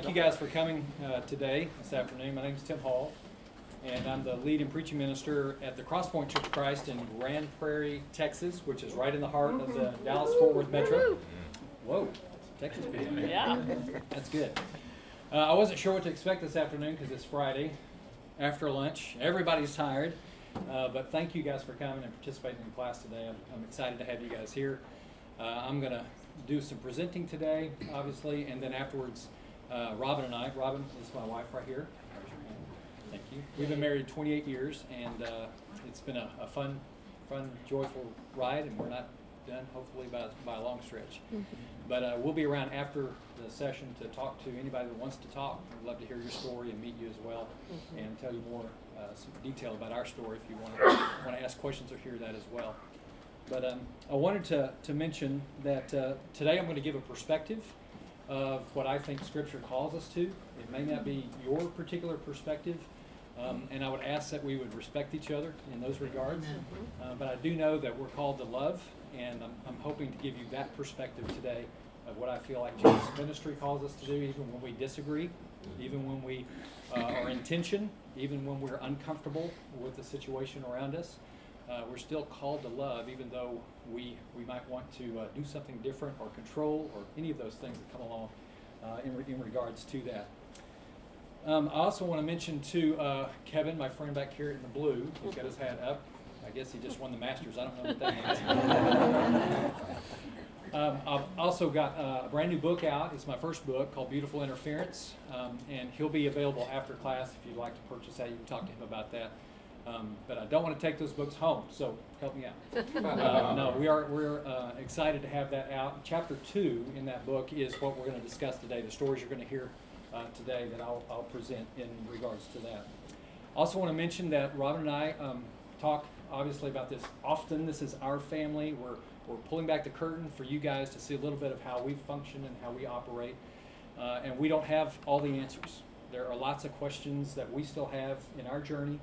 Thank you guys for coming uh, today, this afternoon. My name is Tim Hall, and I'm the lead and preaching minister at the Crosspoint Church of Christ in Grand Prairie, Texas, which is right in the heart of the Dallas Fort Worth metro. Whoa, Texas people. Yeah. That's good. Uh, I wasn't sure what to expect this afternoon because it's Friday after lunch. Everybody's tired, uh, but thank you guys for coming and participating in class today. I'm, I'm excited to have you guys here. Uh, I'm going to do some presenting today, obviously, and then afterwards, uh, Robin and I, Robin is my wife right here. Thank you. We've been married 28 years, and uh, it's been a, a fun, fun, joyful ride, and we're not done, hopefully, by, by a long stretch. But uh, we'll be around after the session to talk to anybody that wants to talk. We'd love to hear your story and meet you as well, and tell you more uh, some detail about our story if you want to want to ask questions or hear that as well. But um, I wanted to, to mention that uh, today I'm going to give a perspective of what I think Scripture calls us to. It may not be your particular perspective, um, and I would ask that we would respect each other in those regards. Uh, but I do know that we're called to love, and I'm, I'm hoping to give you that perspective today of what I feel like Jesus' ministry calls us to do, even when we disagree, even when we uh, are in tension, even when we're uncomfortable with the situation around us. Uh, we're still called to love, even though we, we might want to uh, do something different or control or any of those things that come along uh, in, re- in regards to that. Um, I also want to mention to uh, Kevin, my friend back here in the blue, he's got his hat up. I guess he just won the Masters. I don't know what that means. Um, I've also got uh, a brand new book out. It's my first book called Beautiful Interference, um, and he'll be available after class if you'd like to purchase that. You can talk to him about that. Um, but I don't want to take those books home, so help me out. Uh, no, we are we're uh, excited to have that out. Chapter two in that book is what we're going to discuss today. The stories you're going to hear uh, today that I'll, I'll present in regards to that. I also, want to mention that Robin and I um, talk obviously about this often. This is our family. We're we're pulling back the curtain for you guys to see a little bit of how we function and how we operate. Uh, and we don't have all the answers. There are lots of questions that we still have in our journey.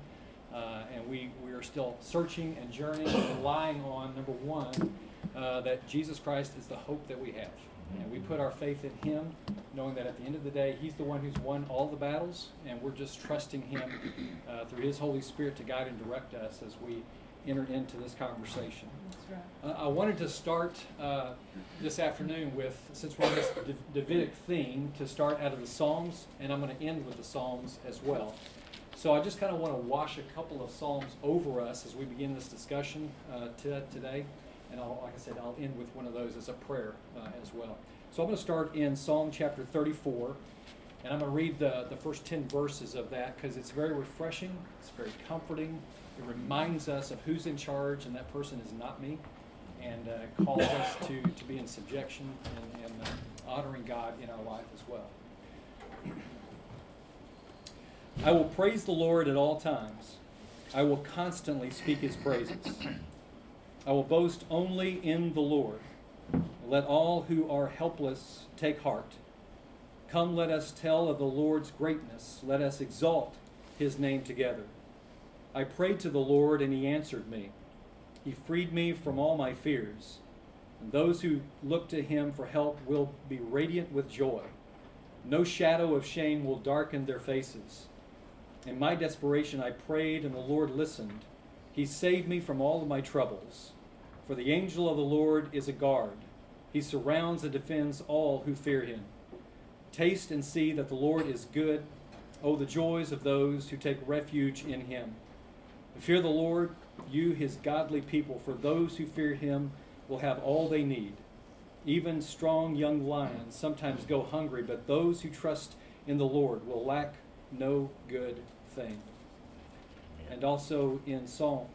Uh, and we, we are still searching and journeying and relying on, number one, uh, that Jesus Christ is the hope that we have. And we put our faith in Him, knowing that at the end of the day, He's the one who's won all the battles, and we're just trusting Him uh, through His Holy Spirit to guide and direct us as we enter into this conversation. Uh, I wanted to start uh, this afternoon with, since we're on this Dav- Davidic theme, to start out of the Psalms, and I'm going to end with the Psalms as well. So I just kind of want to wash a couple of Psalms over us as we begin this discussion uh, to, today. And I'll, like I said, I'll end with one of those as a prayer uh, as well. So I'm going to start in Psalm chapter 34. And I'm going to read the, the first 10 verses of that because it's very refreshing, it's very comforting. It reminds us of who's in charge, and that person is not me, and uh, calls us to, to be in subjection and, and uh, honoring God in our life as well. I will praise the Lord at all times. I will constantly speak his praises. I will boast only in the Lord. Let all who are helpless take heart. Come, let us tell of the Lord's greatness. Let us exalt his name together. I prayed to the Lord, and he answered me. He freed me from all my fears. And those who look to him for help will be radiant with joy. No shadow of shame will darken their faces. In my desperation, I prayed, and the Lord listened. He saved me from all of my troubles. For the angel of the Lord is a guard, he surrounds and defends all who fear him. Taste and see that the Lord is good. Oh, the joys of those who take refuge in him. Fear the Lord, you his godly people, for those who fear him will have all they need. Even strong young lions sometimes go hungry, but those who trust in the Lord will lack no good thing. And also in Psalm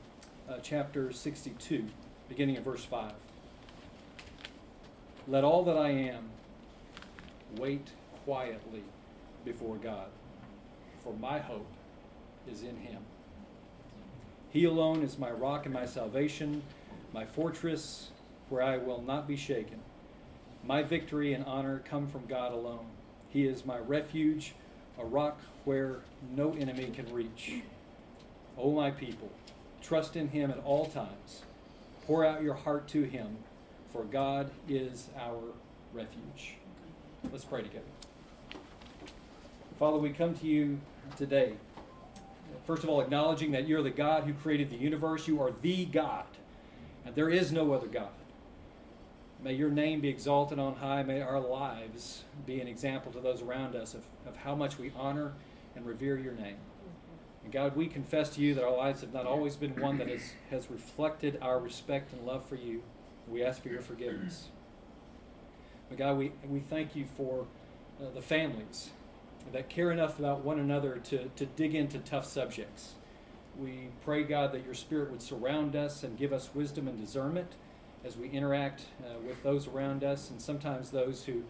uh, chapter 62, beginning at verse 5. Let all that I am wait quietly before God, for my hope is in him. He alone is my rock and my salvation, my fortress where I will not be shaken. My victory and honor come from God alone. He is my refuge, a rock where no enemy can reach. O my people, trust in him at all times. Pour out your heart to him, for God is our refuge. Let's pray together. Father, we come to you today. First of all, acknowledging that you're the God who created the universe. You are the God, and there is no other God. May your name be exalted on high. May our lives be an example to those around us of, of how much we honor and revere your name. And God, we confess to you that our lives have not always been one that has, has reflected our respect and love for you. We ask for your forgiveness. But God, we, we thank you for uh, the families that care enough about one another to, to dig into tough subjects. We pray, God, that your Spirit would surround us and give us wisdom and discernment as we interact uh, with those around us and sometimes those who,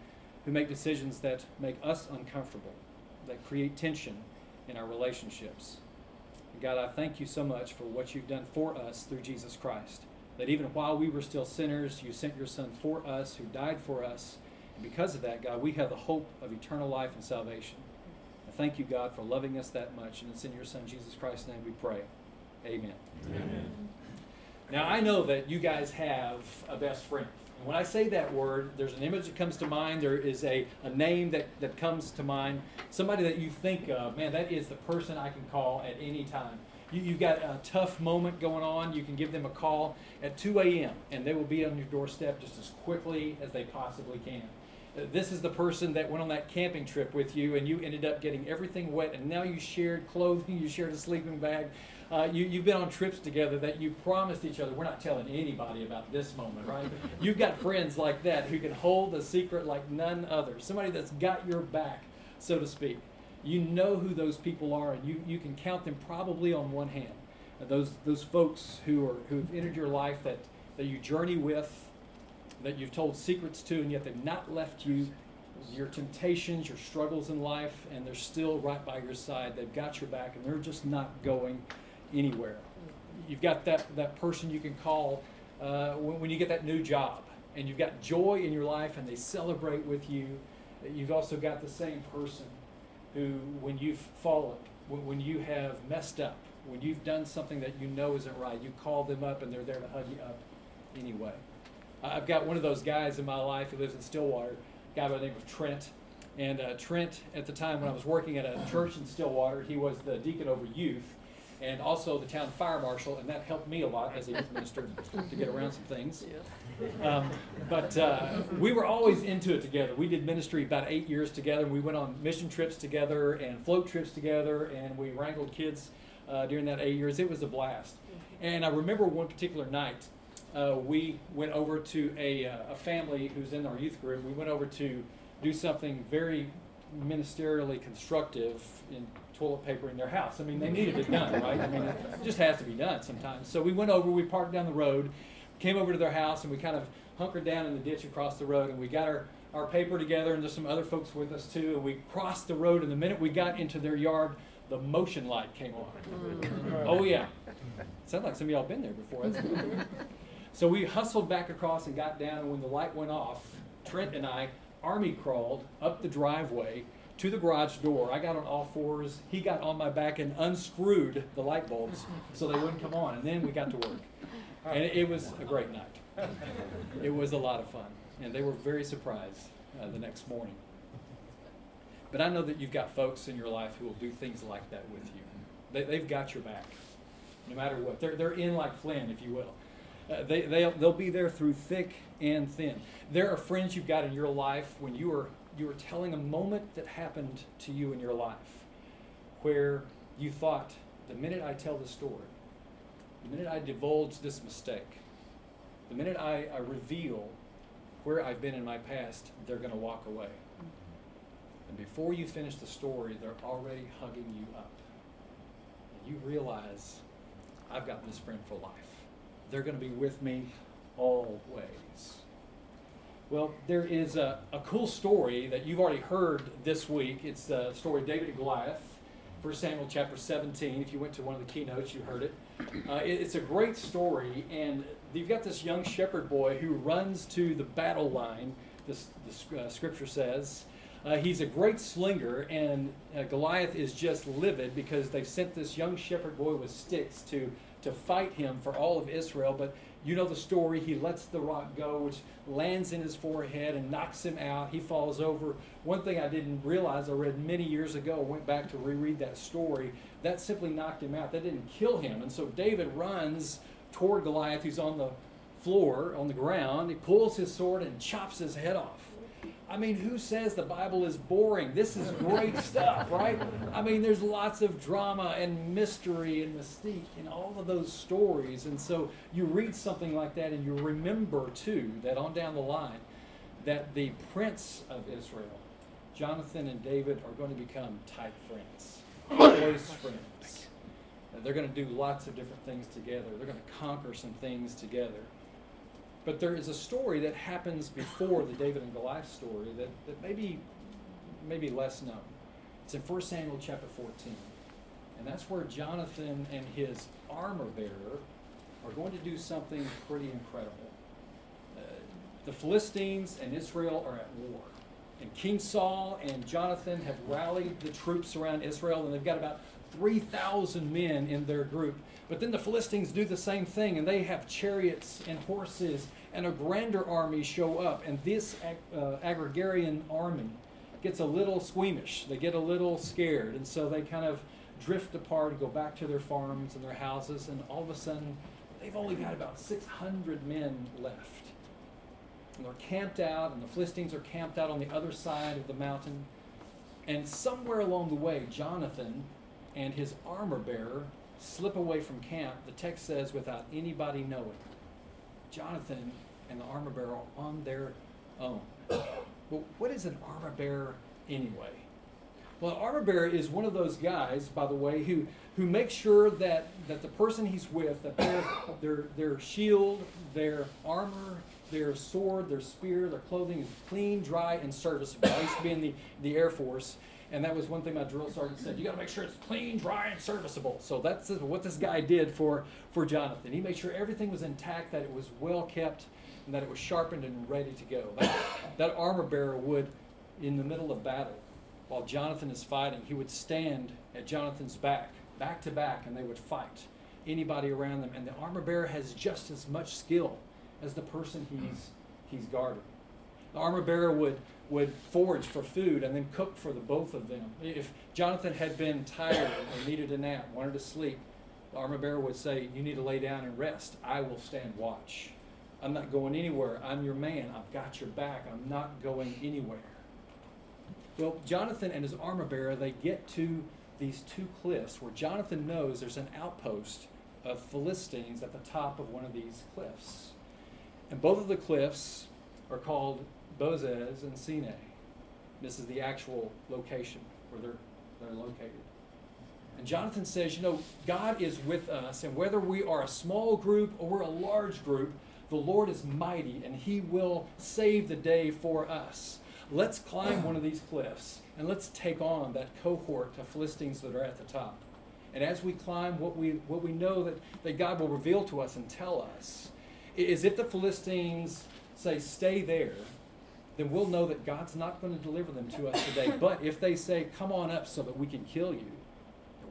who make decisions that make us uncomfortable, that create tension in our relationships. God, I thank you so much for what you've done for us through Jesus Christ. That even while we were still sinners, you sent your Son for us, who died for us. And because of that, God, we have the hope of eternal life and salvation. I thank you, God, for loving us that much. And it's in your Son, Jesus Christ's name, we pray. Amen. Amen. Now, I know that you guys have a best friend. And when I say that word, there's an image that comes to mind. There is a, a name that, that comes to mind. Somebody that you think of, man, that is the person I can call at any time. You, you've got a tough moment going on, you can give them a call at 2 a.m., and they will be on your doorstep just as quickly as they possibly can. Uh, this is the person that went on that camping trip with you, and you ended up getting everything wet, and now you shared clothing, you shared a sleeping bag. Uh, you, you've been on trips together that you promised each other, we're not telling anybody about this moment, right? you've got friends like that who can hold a secret like none other. Somebody that's got your back, so to speak. You know who those people are, and you, you can count them probably on one hand. Uh, those, those folks who are, who've entered your life that, that you journey with, that you've told secrets to, and yet they've not left you your temptations, your struggles in life, and they're still right by your side. They've got your back, and they're just not going anywhere. You've got that, that person you can call uh, when, when you get that new job, and you've got joy in your life, and they celebrate with you. You've also got the same person who, when you've fallen, when, when you have messed up, when you've done something that you know isn't right, you call them up, and they're there to hug you up anyway. I've got one of those guys in my life who lives in Stillwater, a guy by the name of Trent. And uh, Trent, at the time when I was working at a church in Stillwater, he was the deacon over youth and also the town fire marshal, and that helped me a lot as a youth minister to get around some things. Um, but uh, we were always into it together. We did ministry about eight years together. We went on mission trips together and float trips together, and we wrangled kids uh, during that eight years. It was a blast. And I remember one particular night, uh, we went over to a, uh, a family who's in our youth group. We went over to do something very ministerially constructive in toilet paper in their house. I mean, they needed it done, right? I mean, it just has to be done sometimes. So we went over, we parked down the road, came over to their house, and we kind of hunkered down in the ditch across the road, and we got our, our paper together, and there's some other folks with us too, and we crossed the road, and the minute we got into their yard, the motion light came on. Mm. oh, yeah. Sounds like some of y'all been there before. so we hustled back across and got down, and when the light went off, Trent and I army crawled up the driveway to the garage door. I got on all fours. He got on my back and unscrewed the light bulbs so they wouldn't come on. And then we got to work. And it, was a great night. It was a lot of fun. And they were very surprised uh, the next morning. But I know that you've got folks in your life who will do things like that with you. They, they've got your back, no matter what. They're, they're in like Flynn, if you will. Uh, they, they'll, they'll be there through thick and thin. There are friends you've got in your life when you are, you are telling a moment that happened to you in your life where you thought, the minute I tell the story, the minute I divulge this mistake, the minute I, I reveal where I've been in my past, they're going to walk away. Mm-hmm. And before you finish the story, they're already hugging you up. And you realize, I've got this friend for life. They're going to be with me always. Well, there is a, a cool story that you've already heard this week. It's the story of David and Goliath, 1 Samuel chapter 17. If you went to one of the keynotes, you heard it. Uh, it it's a great story, and you've got this young shepherd boy who runs to the battle line, this, the uh, scripture says. Uh, he's a great slinger, and uh, Goliath is just livid because they've sent this young shepherd boy with sticks to, to fight him for all of Israel, but You know the story. He lets the rock go, which lands in his forehead and knocks him out. He falls over. One thing I didn't realize, I read many years ago, went back to reread that story, that simply knocked him out. That didn't kill him. And so David runs toward Goliath, who's on the floor, on the ground. He pulls his sword and chops his head off. I mean, who says the Bible is boring? This is great stuff, right? I mean, there's lots of drama and mystery and mystique in all of those stories. And so you read something like that and you remember, too, that on down the line, that the prince of Israel, Jonathan and David, are going to become tight friends, close friends. They're going to do lots of different things together. They're going to conquer some things together. But there is a story that happens before the David and Goliath story that, that maybe maybe less known. It's in 1 Samuel chapter 14. And that's where Jonathan and his armor bearer are going to do something pretty incredible. Uh, the Philistines and Israel are at war. And King Saul and Jonathan have rallied the troops around Israel, and they've got about 3,000 men in their group. But then the Philistines do the same thing, and they have chariots and horses, and a grander army show up. And this uh, agrarian army gets a little squeamish. They get a little scared, and so they kind of drift apart and go back to their farms and their houses. And all of a sudden, they've only got about 600 men left. And they're camped out, and the Philistines are camped out on the other side of the mountain. And somewhere along the way, Jonathan and his armor bearer slip away from camp, the text says, without anybody knowing. Jonathan and the armor bearer are on their own. But what is an armor bearer anyway? Well, an armor bearer is one of those guys, by the way, who, who makes sure that, that the person he's with, that their, their, their shield, their armor, their sword, their spear, their clothing is clean, dry, and serviceable. I used to be in the, the Air Force, and that was one thing my drill sergeant said. You got to make sure it's clean, dry, and serviceable. So that's what this guy did for, for Jonathan. He made sure everything was intact, that it was well kept, and that it was sharpened and ready to go. That, that armor bearer would, in the middle of battle, while Jonathan is fighting, he would stand at Jonathan's back, back to back, and they would fight anybody around them. And the armor bearer has just as much skill as the person he's, he's guarding. The armor bearer would would forage for food and then cook for the both of them. If Jonathan had been tired or needed a nap, wanted to sleep, the armor bearer would say, You need to lay down and rest. I will stand watch. I'm not going anywhere. I'm your man. I've got your back. I'm not going anywhere. Well, Jonathan and his armor bearer, they get to these two cliffs where Jonathan knows there's an outpost of Philistines at the top of one of these cliffs. And both of the cliffs are called Bozez and Seneh. This is the actual location where they're, they're located. And Jonathan says, you know, God is with us, and whether we are a small group or we're a large group, the Lord is mighty, and He will save the day for us. Let's climb one of these cliffs, and let's take on that cohort of Philistines that are at the top. And as we climb, what we, what we know that, that God will reveal to us and tell us is if the Philistines say, stay there, then we'll know that God's not going to deliver them to us today. But if they say, Come on up so that we can kill you,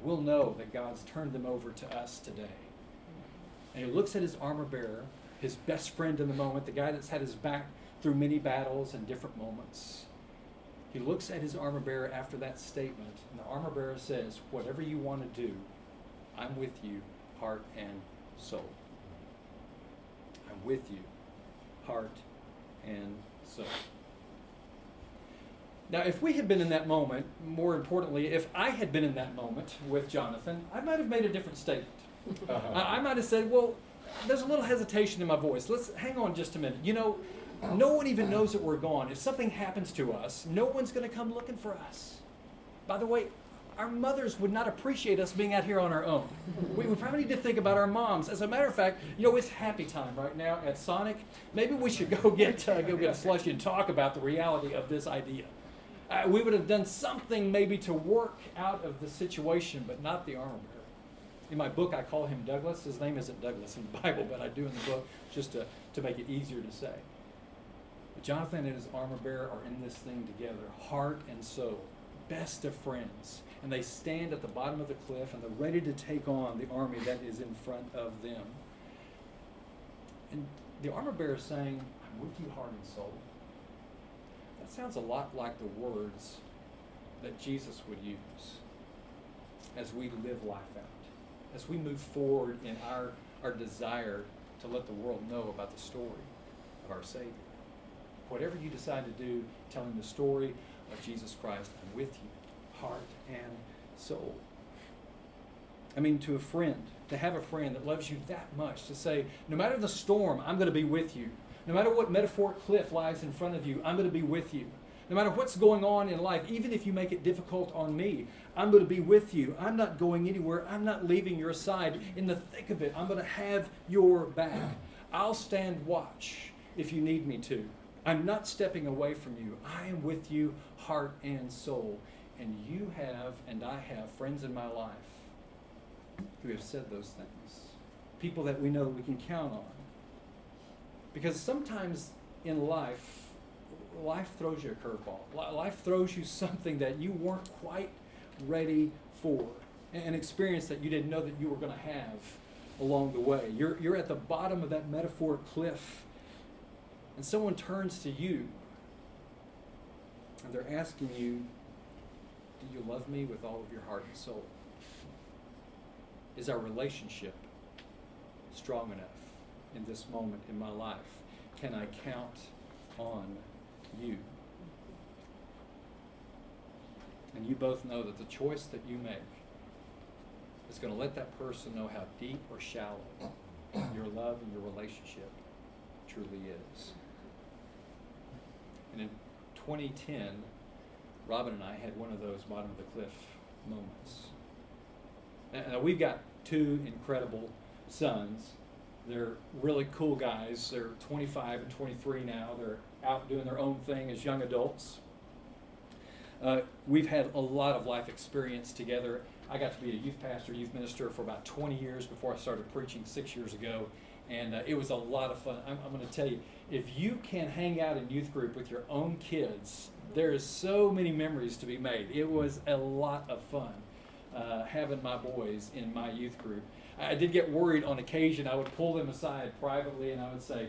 we'll know that God's turned them over to us today. And he looks at his armor bearer, his best friend in the moment, the guy that's had his back through many battles and different moments. He looks at his armor bearer after that statement, and the armor bearer says, Whatever you want to do, I'm with you, heart and soul. I'm with you, heart and soul. Now, if we had been in that moment, more importantly, if I had been in that moment with Jonathan, I might have made a different statement. Uh-huh. I, I might have said, well, there's a little hesitation in my voice. Let's hang on just a minute. You know, no one even knows that we're gone. If something happens to us, no one's going to come looking for us. By the way, our mothers would not appreciate us being out here on our own. We would probably need to think about our moms. As a matter of fact, you know, it's happy time right now at Sonic. Maybe we should go get uh, go get a slushy and talk about the reality of this idea. Uh, we would have done something maybe to work out of the situation, but not the armor bearer. In my book, I call him Douglas. His name isn't Douglas in the Bible, but I do in the book just to, to make it easier to say. But Jonathan and his armor bearer are in this thing together, heart and soul, best of friends. And they stand at the bottom of the cliff and they're ready to take on the army that is in front of them. And the armor bearer is saying, I'm with you heart and soul. That sounds a lot like the words that Jesus would use as we live life out, as we move forward in our, our desire to let the world know about the story of our Savior. Whatever you decide to do, telling the story of Jesus Christ, I'm with you, heart and soul. I mean, to a friend, to have a friend that loves you that much, to say, no matter the storm, I'm going to be with you. No matter what metaphoric cliff lies in front of you, I'm going to be with you. No matter what's going on in life, even if you make it difficult on me, I'm going to be with you. I'm not going anywhere. I'm not leaving your side. In the thick of it, I'm going to have your back. I'll stand watch if you need me to. I'm not stepping away from you. I am with you, heart and soul. And you have, and I have, friends in my life who have said those things. People that we know that we can count on. Because sometimes in life, life throws you a curveball. Life throws you something that you weren't quite ready for, an experience that you didn't know that you were going to have along the way. You're, you're at the bottom of that metaphor cliff, and someone turns to you and they're asking you, Do you love me with all of your heart and soul? Is our relationship strong enough in this moment in my life? Can I count on you? And you both know that the choice that you make is going to let that person know how deep or shallow your love and your relationship truly is. And in 2010, Robin and I had one of those bottom of the cliff moments. Now, we've got two incredible sons. They're really cool guys. They're 25 and 23 now. They're out doing their own thing as young adults. Uh, we've had a lot of life experience together. I got to be a youth pastor, youth minister for about 20 years before I started preaching six years ago. And uh, it was a lot of fun. I'm, I'm going to tell you, if you can hang out in youth group with your own kids, there is so many memories to be made. It was a lot of fun uh, having my boys in my youth group. I did get worried on occasion. I would pull them aside privately and I would say,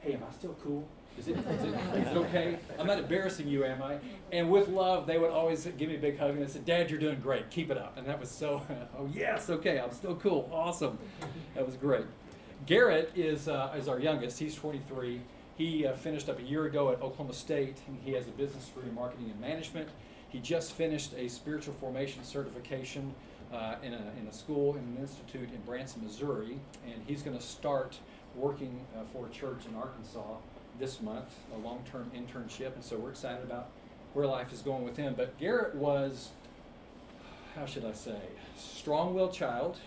Hey, am I still cool? Is it, is it, is it okay? I'm not embarrassing you, am I? And with love, they would always give me a big hug and they said, Dad, you're doing great. Keep it up. And that was so, oh, yes, okay, I'm still cool. Awesome. That was great. Garrett is, uh, is our youngest. He's 23. He uh, finished up a year ago at Oklahoma State, and he has a business degree in marketing and management. He just finished a spiritual formation certification uh, in, a, in a school in an institute in Branson, Missouri, and he's going to start working uh, for a church in Arkansas this month, a long term internship, and so we're excited about where life is going with him. But Garrett was, how should I say, strong willed child,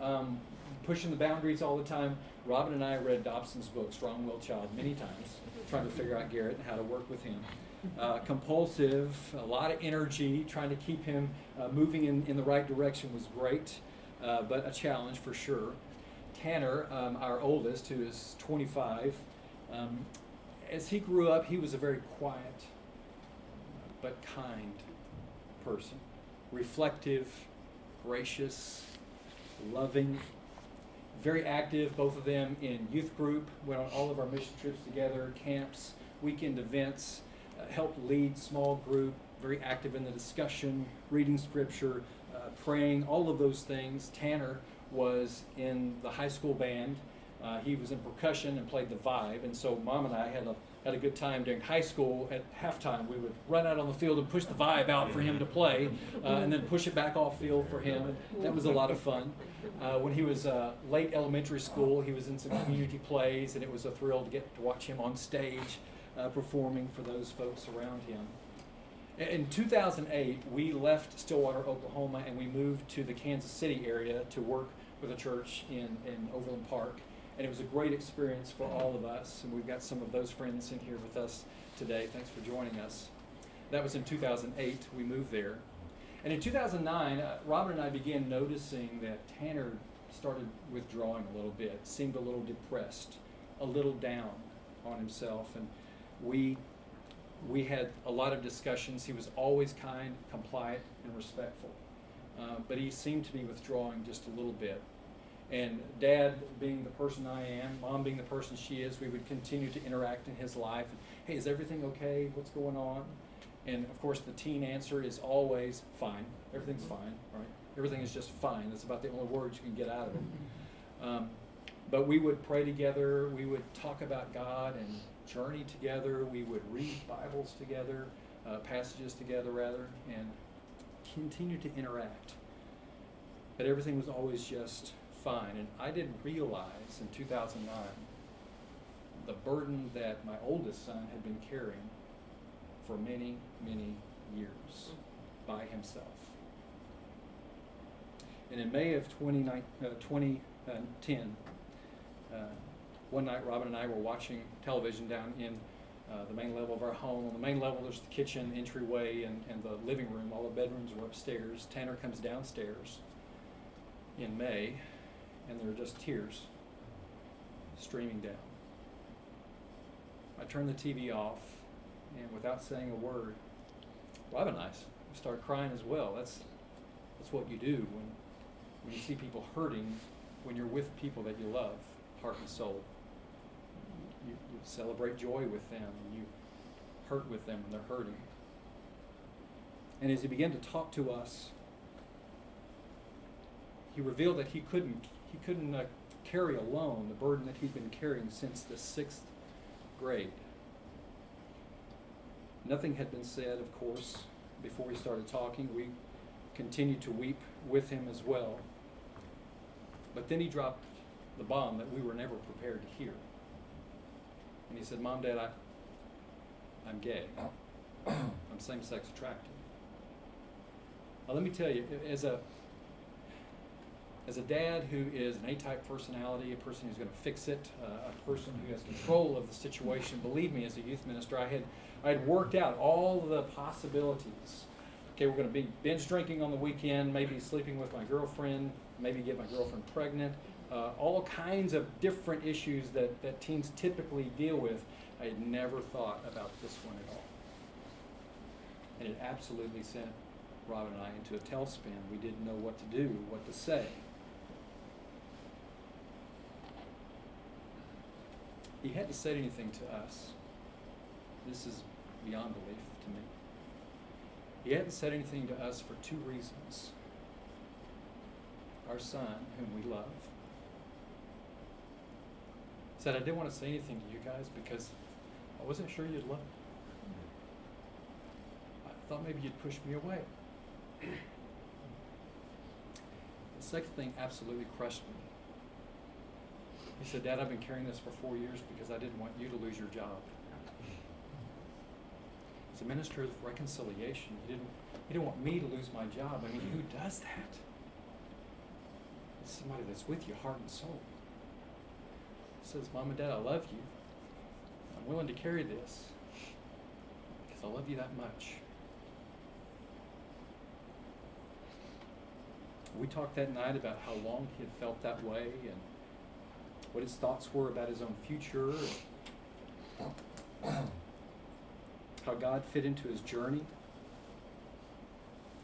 um, pushing the boundaries all the time. Robin and I read Dobson's book, Strong Willed Child, many times, trying to figure out Garrett and how to work with him. Uh, compulsive, a lot of energy, trying to keep him uh, moving in, in the right direction was great, uh, but a challenge for sure. Tanner, um, our oldest, who is 25, um, as he grew up, he was a very quiet but kind person, reflective, gracious, loving, very active, both of them in youth group, went on all of our mission trips together, camps, weekend events, uh, helped lead small group, very active in the discussion, reading scripture, uh, praying, all of those things. Tanner was in the high school band. Uh, he was in percussion and played the vibe, and so mom and I had a had a good time during high school. At halftime, we would run out on the field and push the vibe out for him to play, uh, and then push it back off field for him. That was a lot of fun. Uh, when he was uh, late elementary school, he was in some community plays, and it was a thrill to get to watch him on stage uh, performing for those folks around him. In 2008, we left Stillwater, Oklahoma, and we moved to the Kansas City area to work with a church in, in Overland Park and it was a great experience for all of us. And we've got some of those friends in here with us today. Thanks for joining us. That was in 2008. We moved there. And in 2009, uh, Robin and I began noticing that Tanner started withdrawing a little bit, seemed a little depressed, a little down on himself. And we, we had a lot of discussions. He was always kind, compliant, and respectful. Uh, but he seemed to be withdrawing just a little bit. And dad being the person I am, mom being the person she is, we would continue to interact in his life. Hey, is everything okay? What's going on? And of course, the teen answer is always fine. Everything's fine, right? Everything is just fine. That's about the only words you can get out of it. Um, but we would pray together. We would talk about God and journey together. We would read Bibles together, uh, passages together, rather, and continue to interact. But everything was always just fine. And I didn't realize in 2009 the burden that my oldest son had been carrying for many, many years by himself. And in May of 2010, uh, uh, one night Robin and I were watching television down in uh, the main level of our home. On the main level, there's the kitchen, entryway, and, and the living room. All the bedrooms were upstairs. Tanner comes downstairs in May, and there are just tears streaming down. I turn the TV off, and without saying a word, Robin and I start crying as well. That's that's what you do when when you see people hurting, when you're with people that you love, heart and soul. You, you celebrate joy with them, and you hurt with them when they're hurting. And as he began to talk to us, he revealed that he couldn't he couldn't uh, carry alone the burden that he'd been carrying since the sixth grade. Nothing had been said, of course, before we started talking. We continued to weep with him as well. But then he dropped the bomb that we were never prepared to hear. And he said, Mom, Dad, I, I'm gay. I'm same sex attracted. Now, let me tell you, as a as a dad who is an A-type personality, a person who's going to fix it, uh, a person who has control of the situation, believe me, as a youth minister, I had I had worked out all the possibilities. Okay, we're going to be binge drinking on the weekend, maybe sleeping with my girlfriend, maybe get my girlfriend pregnant, uh, all kinds of different issues that, that teens typically deal with. I had never thought about this one at all. And it absolutely sent Robin and I into a tailspin. We didn't know what to do, what to say. He hadn't said anything to us. This is beyond belief to me. He hadn't said anything to us for two reasons. Our son, whom we love, said, I didn't want to say anything to you guys because I wasn't sure you'd love me. I thought maybe you'd push me away. The second thing absolutely crushed me. He said, Dad, I've been carrying this for four years because I didn't want you to lose your job. As a minister of reconciliation, he didn't, he didn't want me to lose my job. I mean, who does that? It's somebody that's with you, heart and soul. He says, Mom and Dad, I love you. I'm willing to carry this because I love you that much. We talked that night about how long he had felt that way and what his thoughts were about his own future, how God fit into his journey.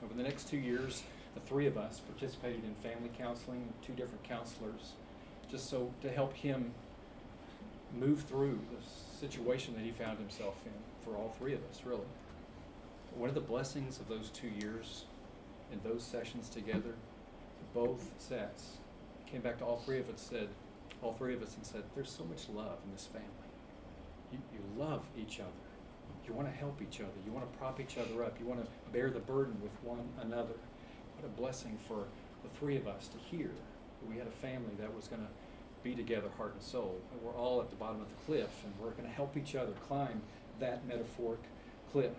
Over the next two years, the three of us participated in family counseling, two different counselors, just so to help him move through the situation that he found himself in for all three of us, really. One of the blessings of those two years and those sessions together, both sets came back to all three of us said, all three of us and said, There's so much love in this family. You, you love each other. You want to help each other. You want to prop each other up. You want to bear the burden with one another. What a blessing for the three of us to hear that we had a family that was going to be together, heart and soul. And we're all at the bottom of the cliff, and we're going to help each other climb that metaphoric cliff.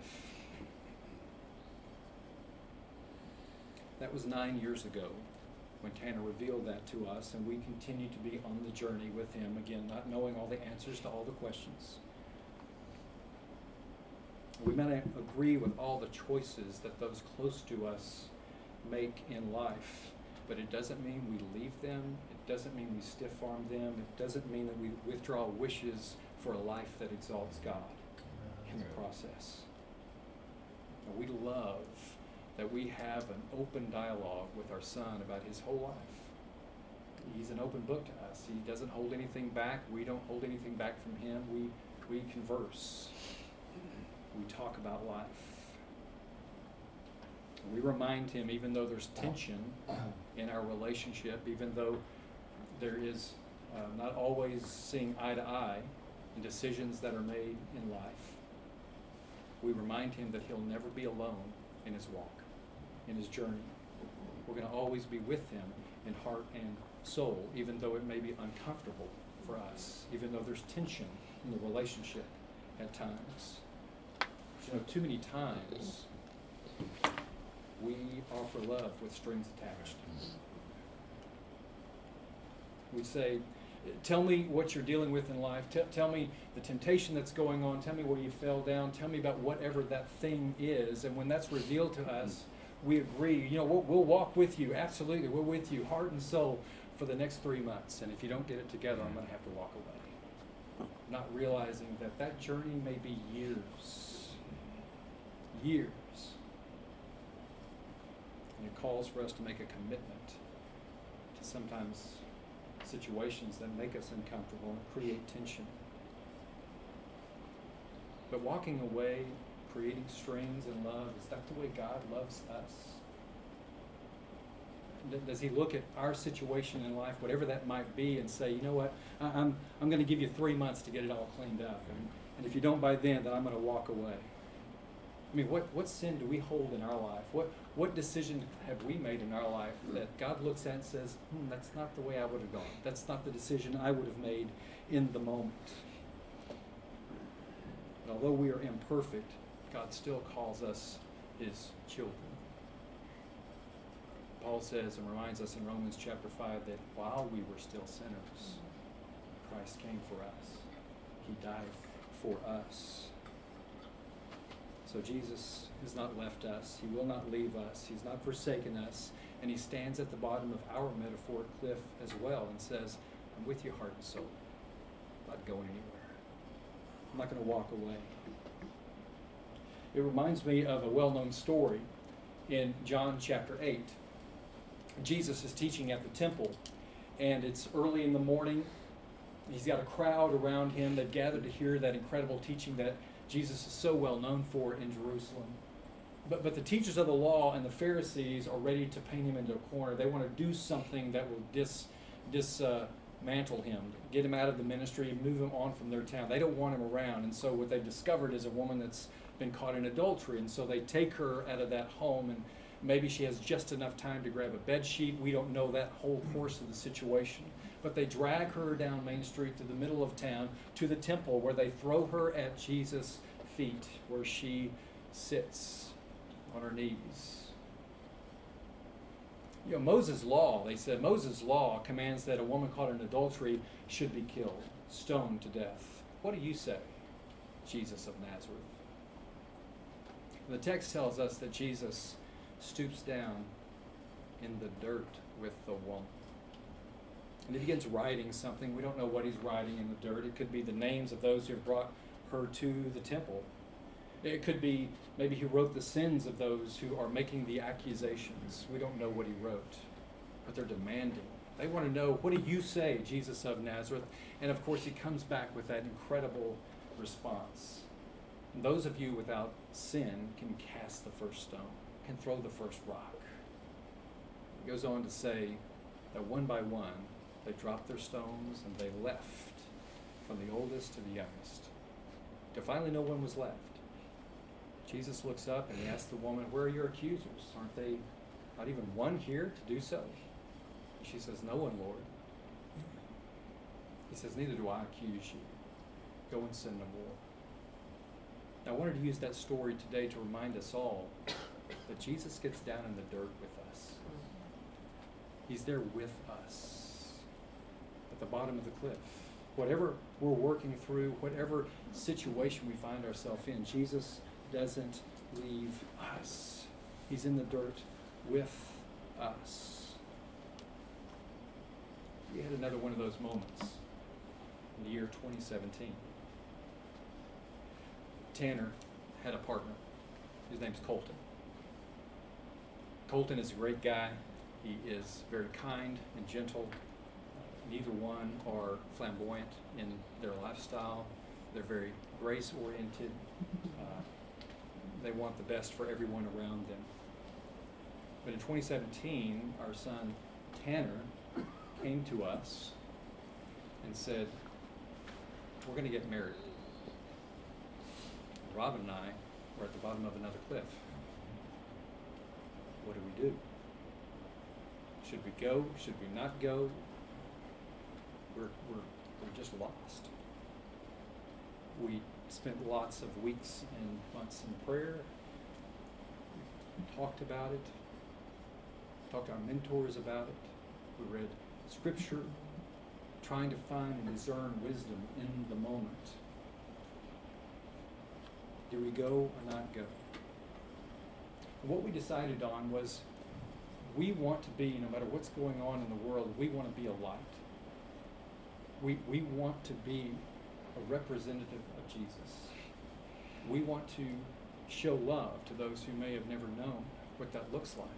That was nine years ago when Tanner revealed that to us, and we continue to be on the journey with him, again, not knowing all the answers to all the questions. We may not agree with all the choices that those close to us make in life, but it doesn't mean we leave them. It doesn't mean we stiff arm them. It doesn't mean that we withdraw wishes for a life that exalts God in the process. And we love that we have an open dialogue with our son about his whole life. he's an open book to us. He doesn't hold anything back. We don't hold anything back from him. We, we converse. We talk about life. We remind him, even though there's tension in our relationship, even though there is uh, not always seeing eye to eye in decisions that are made in life, we remind him that he'll never be alone in his walk, in his journey. We're going to always be with him in heart and soul, even though it may be uncomfortable for us, even though there's tension in the relationship at times. You know, too many times we offer love with strings attached. We say, Tell me what you're dealing with in life. Tell, tell me the temptation that's going on. Tell me where you fell down. Tell me about whatever that thing is. And when that's revealed to us, we agree, you know, we'll, we'll walk with you. Absolutely. We're with you, heart and soul, for the next three months. And if you don't get it together, I'm going to have to walk away. Not realizing that that journey may be years. Years. And it calls for us to make a commitment to sometimes situations that make us uncomfortable and create tension. But walking away, creating strings and love, is that the way God loves us? Does he look at our situation in life, whatever that might be, and say, you know what, I'm, I'm going to give you three months to get it all cleaned up. And, and if you don't by then, then I'm going to walk away. I mean, what, what sin do we hold in our life? What, what decision have we made in our life that God looks at and says, hmm, that's not the way I would have gone. That's not the decision I would have made in the moment. But although we are imperfect, God still calls us his children. Paul says and reminds us in Romans chapter 5 that while we were still sinners, Christ came for us. He died for us. So Jesus has not left us. He will not leave us. He's not forsaken us. And he stands at the bottom of our metaphoric cliff as well and says, I'm with you heart and soul. I'm not going anywhere. I'm not going to walk away. It reminds me of a well known story in John chapter 8. Jesus is teaching at the temple, and it's early in the morning. He's got a crowd around him. They've gathered to hear that incredible teaching that Jesus is so well known for in Jerusalem. But, but the teachers of the law and the Pharisees are ready to paint him into a corner. They want to do something that will dis, dismantle him, get him out of the ministry, and move him on from their town. They don't want him around. And so what they've discovered is a woman that's been caught in adultery. And so they take her out of that home, and maybe she has just enough time to grab a bed sheet. We don't know that whole course of the situation but they drag her down Main Street to the middle of town to the temple where they throw her at Jesus' feet, where she sits on her knees. You know, Moses' law, they said, Moses' law commands that a woman caught in adultery should be killed, stoned to death. What do you say, Jesus of Nazareth? The text tells us that Jesus stoops down in the dirt with the woman. And he begins writing something. We don't know what he's writing in the dirt. It could be the names of those who have brought her to the temple. It could be maybe he wrote the sins of those who are making the accusations. We don't know what he wrote, but they're demanding. They want to know, what do you say, Jesus of Nazareth? And of course, he comes back with that incredible response. Those of you without sin can cast the first stone, can throw the first rock. He goes on to say that one by one, they dropped their stones and they left, from the oldest to the youngest, to finally no one was left. Jesus looks up and he asks the woman, Where are your accusers? Aren't they not even one here to do so? And she says, No one, Lord. He says, Neither do I accuse you. Go and sin no more. I wanted to use that story today to remind us all that Jesus gets down in the dirt with us. He's there with us at the bottom of the cliff. Whatever we're working through, whatever situation we find ourselves in, Jesus doesn't leave us. He's in the dirt with us. We had another one of those moments in the year 2017. Tanner had a partner. His name's Colton. Colton is a great guy. He is very kind and gentle neither one are flamboyant in their lifestyle. They're very grace oriented. Uh, they want the best for everyone around them. But in 2017, our son Tanner came to us and said, We're going to get married. Robin and I were at the bottom of another cliff. What do we do? Should we go? Should we not go? We're, we're, we're just lost. We spent lots of weeks and months in prayer. We talked about it, talked to our mentors about it. We read scripture, trying to find and discern wisdom in the moment. Do we go or not go? what we decided on was we want to be, no matter what's going on in the world, we want to be a light. We, we want to be a representative of Jesus. We want to show love to those who may have never known what that looks like,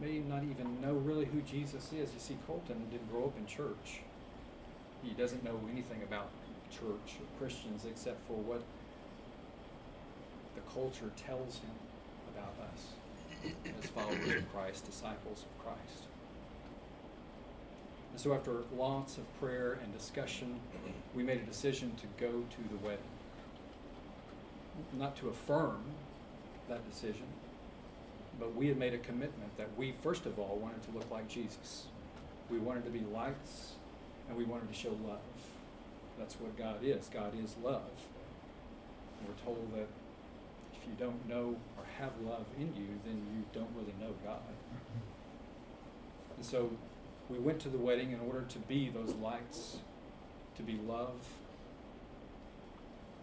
may not even know really who Jesus is. You see, Colton didn't grow up in church. He doesn't know anything about church or Christians except for what the culture tells him about us as followers of Christ, disciples of Christ. And so, after lots of prayer and discussion, we made a decision to go to the wedding. Not to affirm that decision, but we had made a commitment that we, first of all, wanted to look like Jesus. We wanted to be lights, and we wanted to show love. That's what God is. God is love. We're told that you don't know or have love in you, then you don't really know God. And so we went to the wedding in order to be those lights, to be love,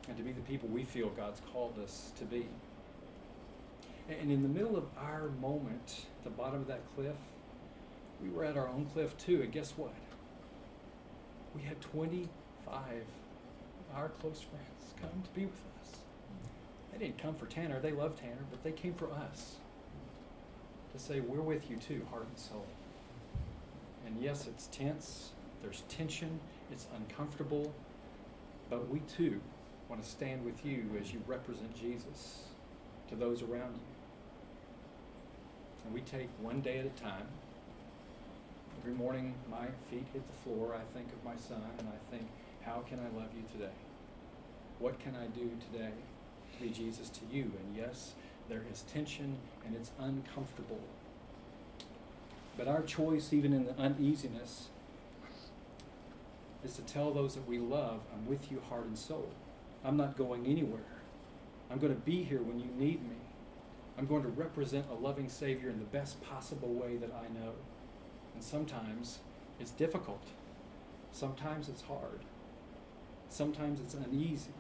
and to be the people we feel God's called us to be. And in the middle of our moment, at the bottom of that cliff, we were at our own cliff too. And guess what? We had 25 of our close friends come to be with us. They didn't come for Tanner, they love Tanner, but they came for us to say, We're with you too, heart and soul. And yes, it's tense, there's tension, it's uncomfortable, but we too want to stand with you as you represent Jesus to those around you. And we take one day at a time. Every morning, my feet hit the floor. I think of my son and I think, how can I love you today? What can I do today to be Jesus to you? And yes, there is tension and it's uncomfortable. But our choice, even in the uneasiness, is to tell those that we love, I'm with you heart and soul. I'm not going anywhere. I'm going to be here when you need me. I'm going to represent a loving Savior in the best possible way that I know. And sometimes it's difficult. Sometimes it's hard. Sometimes it's uneasy.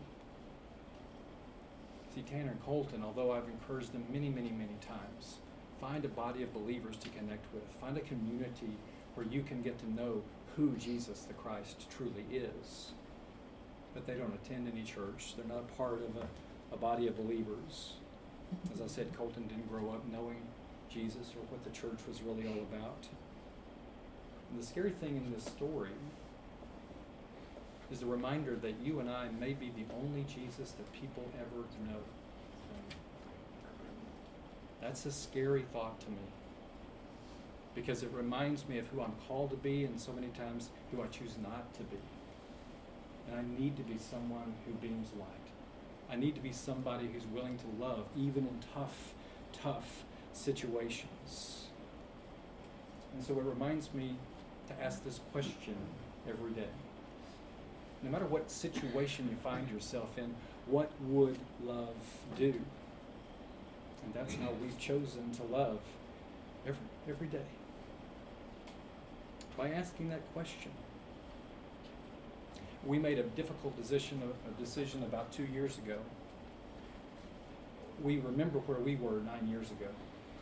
Tanner and Colton, although I've encouraged them many, many, many times, find a body of believers to connect with. Find a community where you can get to know who Jesus the Christ truly is. But they don't attend any church. They're not a part of a, a body of believers. As I said, Colton didn't grow up knowing Jesus or what the church was really all about. And the scary thing in this story is the reminder that you and I may be the only Jesus that people ever know. That's a scary thought to me because it reminds me of who I'm called to be and so many times who I choose not to be. And I need to be someone who beams light. I need to be somebody who's willing to love even in tough, tough situations. And so it reminds me to ask this question every day. No matter what situation you find yourself in, what would love do? And that's how we've chosen to love every, every day. By asking that question. We made a difficult decision, a decision about two years ago. We remember where we were nine years ago.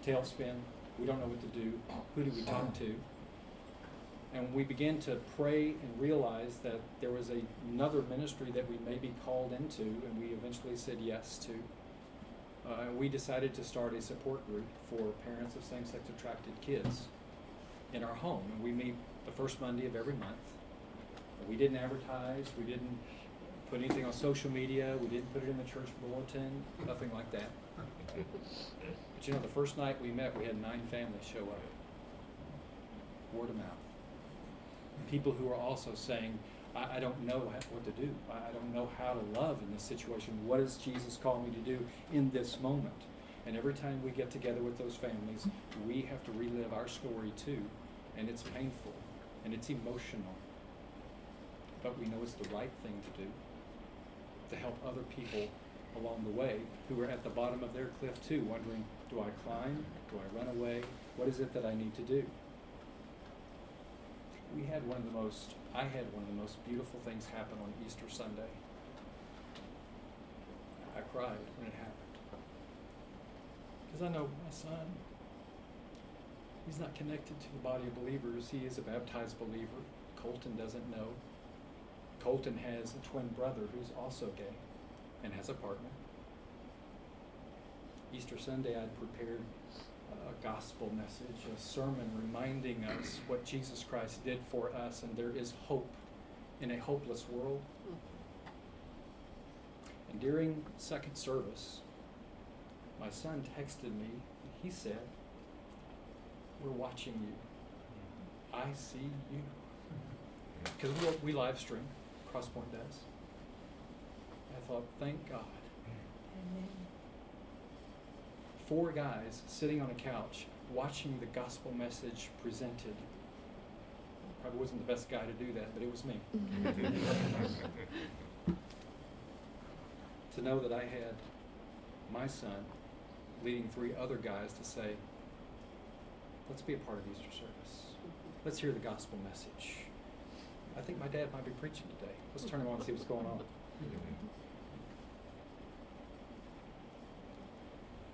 Tailspin, we don't know what to do. Who do we talk to? And we began to pray and realize that there was a, another ministry that we may be called into, and we eventually said yes to. Uh, we decided to start a support group for parents of same sex attracted kids. in our home, and we meet the first Monday of every month. We didn't advertise, we didn't put anything on social media, we didn't put it in the church bulletin, nothing like that. But you know, the first night we met, we had nine families show up. Word of mouth. People who are also saying, I, I don't know what to do. I, I don't know how to love in this situation. What does Jesus call me to do in this moment? And every time we get together with those families, we have to relive our story too. And it's painful and it's emotional. But we know it's the right thing to do to help other people along the way who are at the bottom of their cliff too, wondering, do I climb? Do I run away? What is it that I need to do? We had one of the most, I had one of the most beautiful things happen on Easter Sunday. I cried when it happened. Because I know my son, he's not connected to the body of believers. He is a baptized believer. Colton doesn't know. Colton has a twin brother who's also gay and has a partner. Easter Sunday, I'd prepared a gospel message, a sermon reminding us what Jesus Christ did for us, and there is hope in a hopeless world. And during second service, my son texted me, and he said, We're watching you. Mm-hmm. I see you. Because we, we live stream, Crosspoint does. I thought, thank God. Four guys sitting on a couch watching the gospel message presented. Probably wasn't the best guy to do that, but it was me. to know that I had my son leading three other guys to say, let's be a part of Easter service. Let's hear the gospel message. I think my dad might be preaching today. Let's turn him on and see what's going on.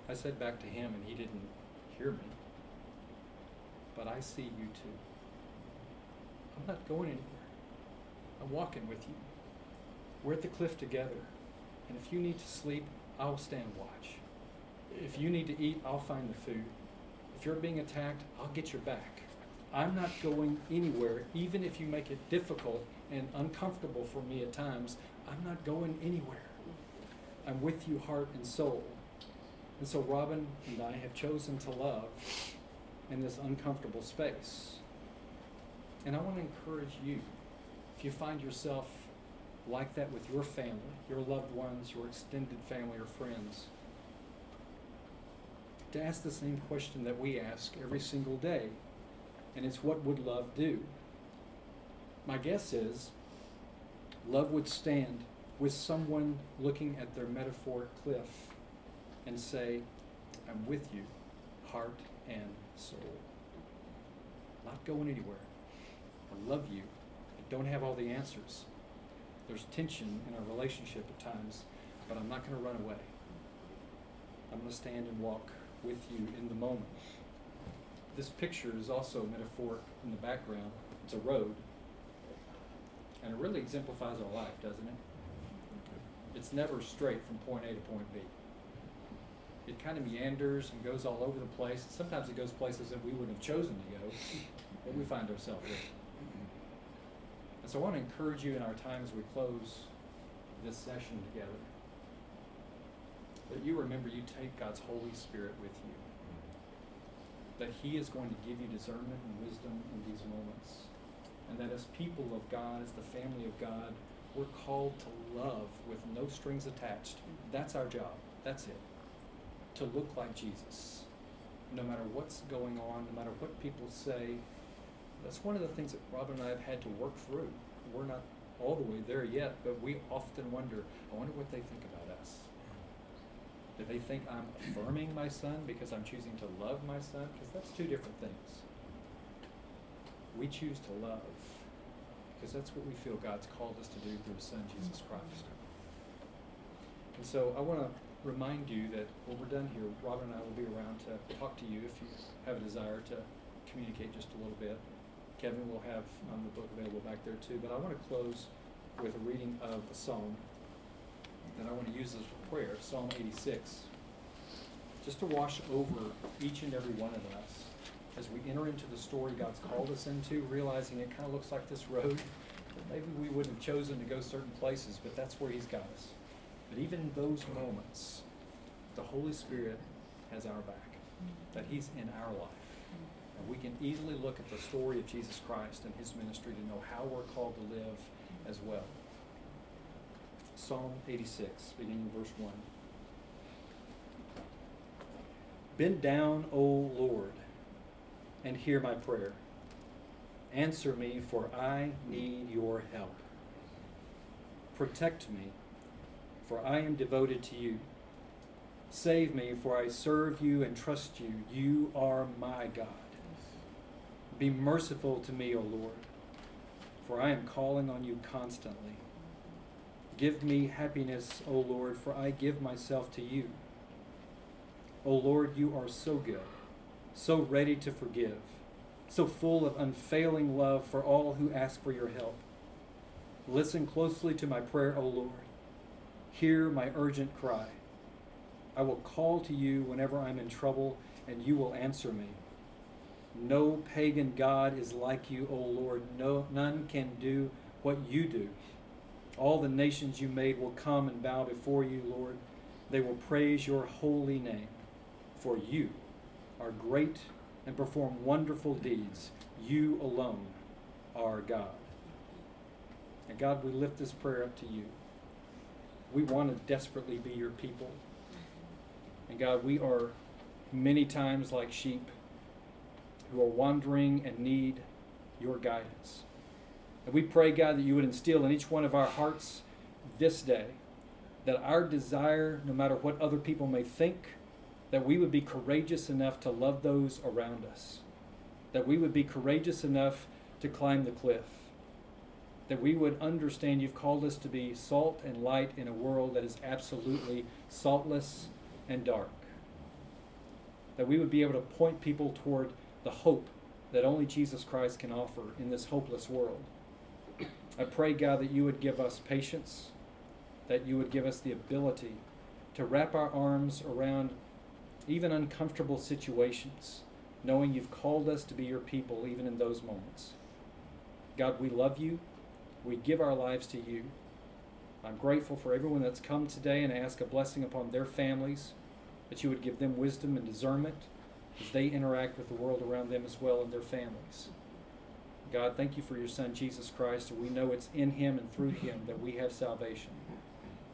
I said back to him, and he didn't hear me. But I see you too. I'm not going anywhere. I'm walking with you. We're at the cliff together. And if you need to sleep, I'll stand watch. If you need to eat, I'll find the food. If you're being attacked, I'll get your back. I'm not going anywhere, even if you make it difficult and uncomfortable for me at times. I'm not going anywhere. I'm with you, heart and soul. And so Robin and I have chosen to love in this uncomfortable space. And I want to encourage you, if you find yourself like that with your family, your loved ones, your extended family or friends, to ask the same question that we ask every single day. And it's what would love do? My guess is love would stand with someone looking at their metaphoric cliff and say, I'm with you, heart and soul. Not going anywhere. I love you. I don't have all the answers. There's tension in our relationship at times, but I'm not going to run away. I'm going to stand and walk with you in the moment. This picture is also metaphoric in the background. It's a road. And it really exemplifies our life, doesn't it? It's never straight from point A to point B. It kind of meanders and goes all over the place. Sometimes it goes places that we wouldn't have chosen to go, but we find ourselves in. And so I want to encourage you in our time as we close this session together that you remember you take God's Holy Spirit with you. That He is going to give you discernment and wisdom in these moments. And that as people of God, as the family of God, we're called to love with no strings attached. That's our job. That's it. To look like Jesus. No matter what's going on, no matter what people say. That's one of the things that Robin and I have had to work through. We're not all the way there yet, but we often wonder, I wonder what they think about us. Do they think I'm affirming my son because I'm choosing to love my son? Because that's two different things. We choose to love because that's what we feel God's called us to do through His Son, Jesus Christ. And so I want to remind you that when we're done here, Robin and I will be around to talk to you if you have a desire to communicate just a little bit. Kevin will have um, the book available back there too. But I want to close with a reading of a psalm that I want to use as a prayer, Psalm 86, just to wash over each and every one of us as we enter into the story God's called us into, realizing it kind of looks like this road. Maybe we wouldn't have chosen to go certain places, but that's where He's got us. But even in those moments, the Holy Spirit has our back, that He's in our life. And we can easily look at the story of Jesus Christ and His ministry to know how we're called to live as well. Psalm 86, beginning verse 1. Bend down, O Lord, and hear my prayer. Answer me, for I need your help. Protect me, for I am devoted to you. Save me, for I serve you and trust you. You are my God. Be merciful to me, O Lord, for I am calling on you constantly. Give me happiness, O Lord, for I give myself to you. O Lord, you are so good, so ready to forgive, so full of unfailing love for all who ask for your help. Listen closely to my prayer, O Lord. Hear my urgent cry. I will call to you whenever I'm in trouble, and you will answer me. No pagan God is like you, O Lord. No, none can do what you do. All the nations you made will come and bow before you, Lord. They will praise your holy name for you are great and perform wonderful deeds. You alone are God. And God, we lift this prayer up to you. We want to desperately be your people. And God, we are many times like sheep who are wandering and need your guidance. And we pray, God, that you would instill in each one of our hearts this day that our desire, no matter what other people may think, that we would be courageous enough to love those around us, that we would be courageous enough to climb the cliff, that we would understand you've called us to be salt and light in a world that is absolutely saltless and dark, that we would be able to point people toward the hope that only Jesus Christ can offer in this hopeless world. I pray, God, that you would give us patience, that you would give us the ability to wrap our arms around even uncomfortable situations, knowing you've called us to be your people even in those moments. God, we love you. We give our lives to you. I'm grateful for everyone that's come today and ask a blessing upon their families, that you would give them wisdom and discernment as they interact with the world around them as well and their families. God, thank you for your Son, Jesus Christ, and we know it's in him and through him that we have salvation.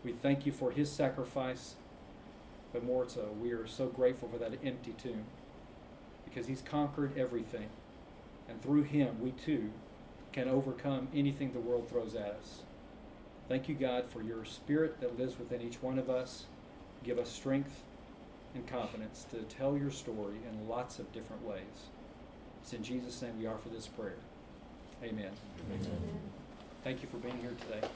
We thank you for his sacrifice but more so, we are so grateful for that empty tomb because he's conquered everything. And through him, we too can overcome anything the world throws at us. Thank you, God, for your spirit that lives within each one of us. Give us strength and confidence to tell your story in lots of different ways. It's in Jesus' name we offer this prayer. Amen. Amen. Thank you for being here today.